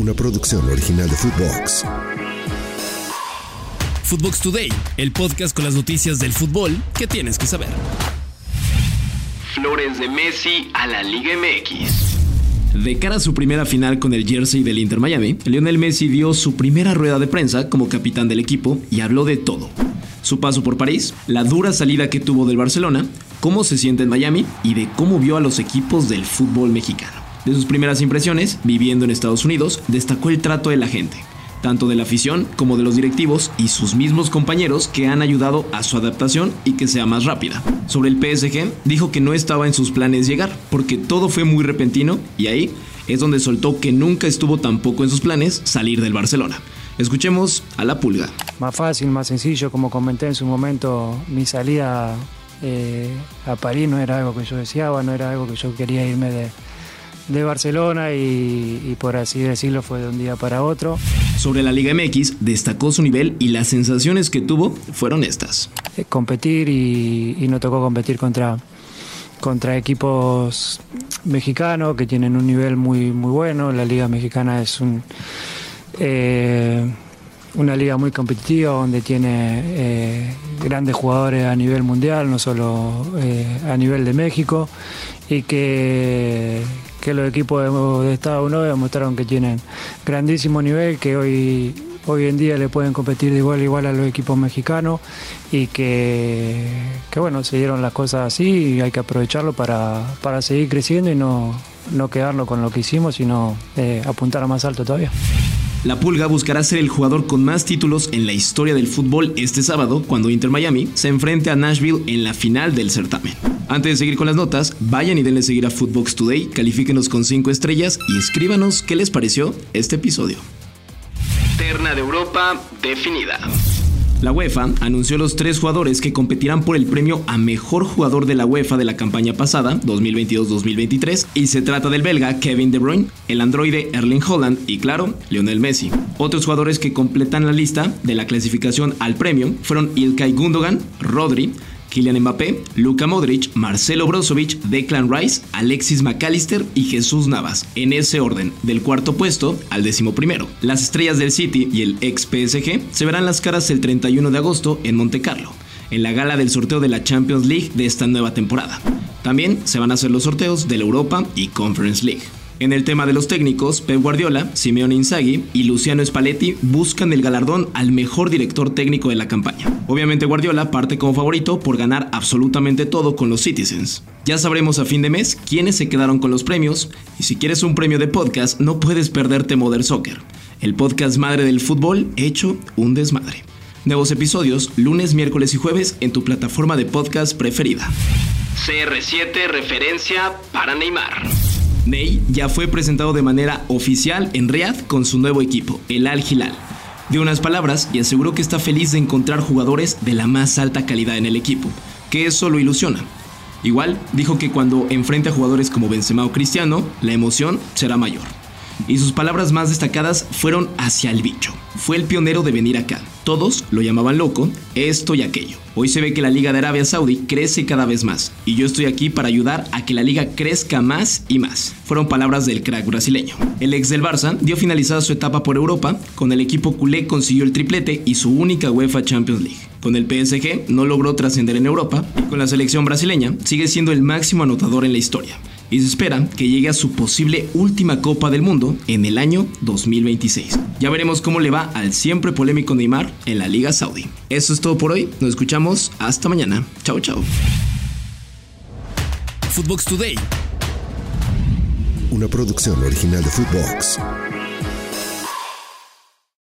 una producción original de Footbox. Footbox Today, el podcast con las noticias del fútbol que tienes que saber. Flores de Messi a la Liga MX. De cara a su primera final con el jersey del Inter Miami, Lionel Messi dio su primera rueda de prensa como capitán del equipo y habló de todo. Su paso por París, la dura salida que tuvo del Barcelona, cómo se siente en Miami y de cómo vio a los equipos del fútbol mexicano. De sus primeras impresiones, viviendo en Estados Unidos, destacó el trato de la gente, tanto de la afición como de los directivos y sus mismos compañeros que han ayudado a su adaptación y que sea más rápida. Sobre el PSG, dijo que no estaba en sus planes llegar, porque todo fue muy repentino y ahí es donde soltó que nunca estuvo tampoco en sus planes salir del Barcelona. Escuchemos a la pulga. Más fácil, más sencillo, como comenté en su momento, mi salida eh, a París no era algo que yo deseaba, no era algo que yo quería irme de, de Barcelona y, por así decirlo fue de un día para otro. Sobre la Liga MX destacó su nivel y las sensaciones que tuvo fueron estas. Eh, competir y, y no tocó competir contra, contra equipos mexicanos que tienen un nivel muy, muy bueno. La Liga Mexicana es un, eh, una liga muy competitiva donde tiene eh, grandes jugadores a nivel mundial, no solo a nivel de México, y que, que los equipos de, Estados Unidos demostraron que tienen grandísimo nivel, que hoy, hoy en día le pueden competir de igual a igual a los equipos mexicanos y que, que bueno, se dieron las cosas así y hay que aprovecharlo para, para seguir creciendo y no, no quedarnos con lo que hicimos, sino eh, apuntar a más alto todavía. La Pulga buscará ser el jugador con más títulos en la historia del fútbol este sábado cuando Inter Miami se enfrente a Nashville en la final del certamen. Antes de seguir con las notas, vayan y denle seguir a Footbox Today, califíquenos con 5 estrellas y escríbanos qué les pareció este episodio. Terna de Europa definida. La UEFA anunció los tres jugadores que competirán por el premio a mejor jugador de la UEFA de la campaña pasada, 2022-2023, y se trata del belga Kevin De Bruyne, el androide Erling Holland y claro, Lionel Messi. Otros jugadores que completan la lista de la clasificación al premio fueron Ilkay Gundogan, Rodri, Kylian Mbappé, Luka Modric, Marcelo Brozovic, Declan Rice, Alexis McAllister y Jesús Navas, en ese orden, del cuarto puesto al décimo primero. Las estrellas del City y el ex PSG se verán las caras el 31 de agosto en Monte Carlo, en la gala del sorteo de la Champions League de esta nueva temporada. También se van a hacer los sorteos de la Europa y Conference League. En el tema de los técnicos, Pep Guardiola, Simeone Inzaghi y Luciano Spalletti buscan el galardón al mejor director técnico de la campaña. Obviamente Guardiola parte como favorito por ganar absolutamente todo con los Citizens. Ya sabremos a fin de mes quiénes se quedaron con los premios y si quieres un premio de podcast no puedes perderte Modern Soccer, el podcast madre del fútbol hecho un desmadre. Nuevos episodios lunes, miércoles y jueves en tu plataforma de podcast preferida. CR7 referencia para Neymar. Ney ya fue presentado de manera oficial en Riyadh con su nuevo equipo, el Al Hilal. Dio unas palabras y aseguró que está feliz de encontrar jugadores de la más alta calidad en el equipo, que eso lo ilusiona. Igual dijo que cuando enfrente a jugadores como Benzema o Cristiano, la emoción será mayor. Y sus palabras más destacadas fueron hacia el bicho. Fue el pionero de venir acá. Todos lo llamaban loco, esto y aquello. Hoy se ve que la Liga de Arabia Saudí crece cada vez más y yo estoy aquí para ayudar a que la liga crezca más y más. Fueron palabras del crack brasileño. El ex del Barça dio finalizada su etapa por Europa, con el equipo culé consiguió el triplete y su única UEFA Champions League. Con el PSG no logró trascender en Europa con la selección brasileña sigue siendo el máximo anotador en la historia y se espera que llegue a su posible última Copa del Mundo en el año 2026. Ya veremos cómo le va al siempre polémico Neymar en la Liga Saudí. Eso es todo por hoy, nos escuchamos hasta mañana. Chao, chao. Una producción original de Footbox.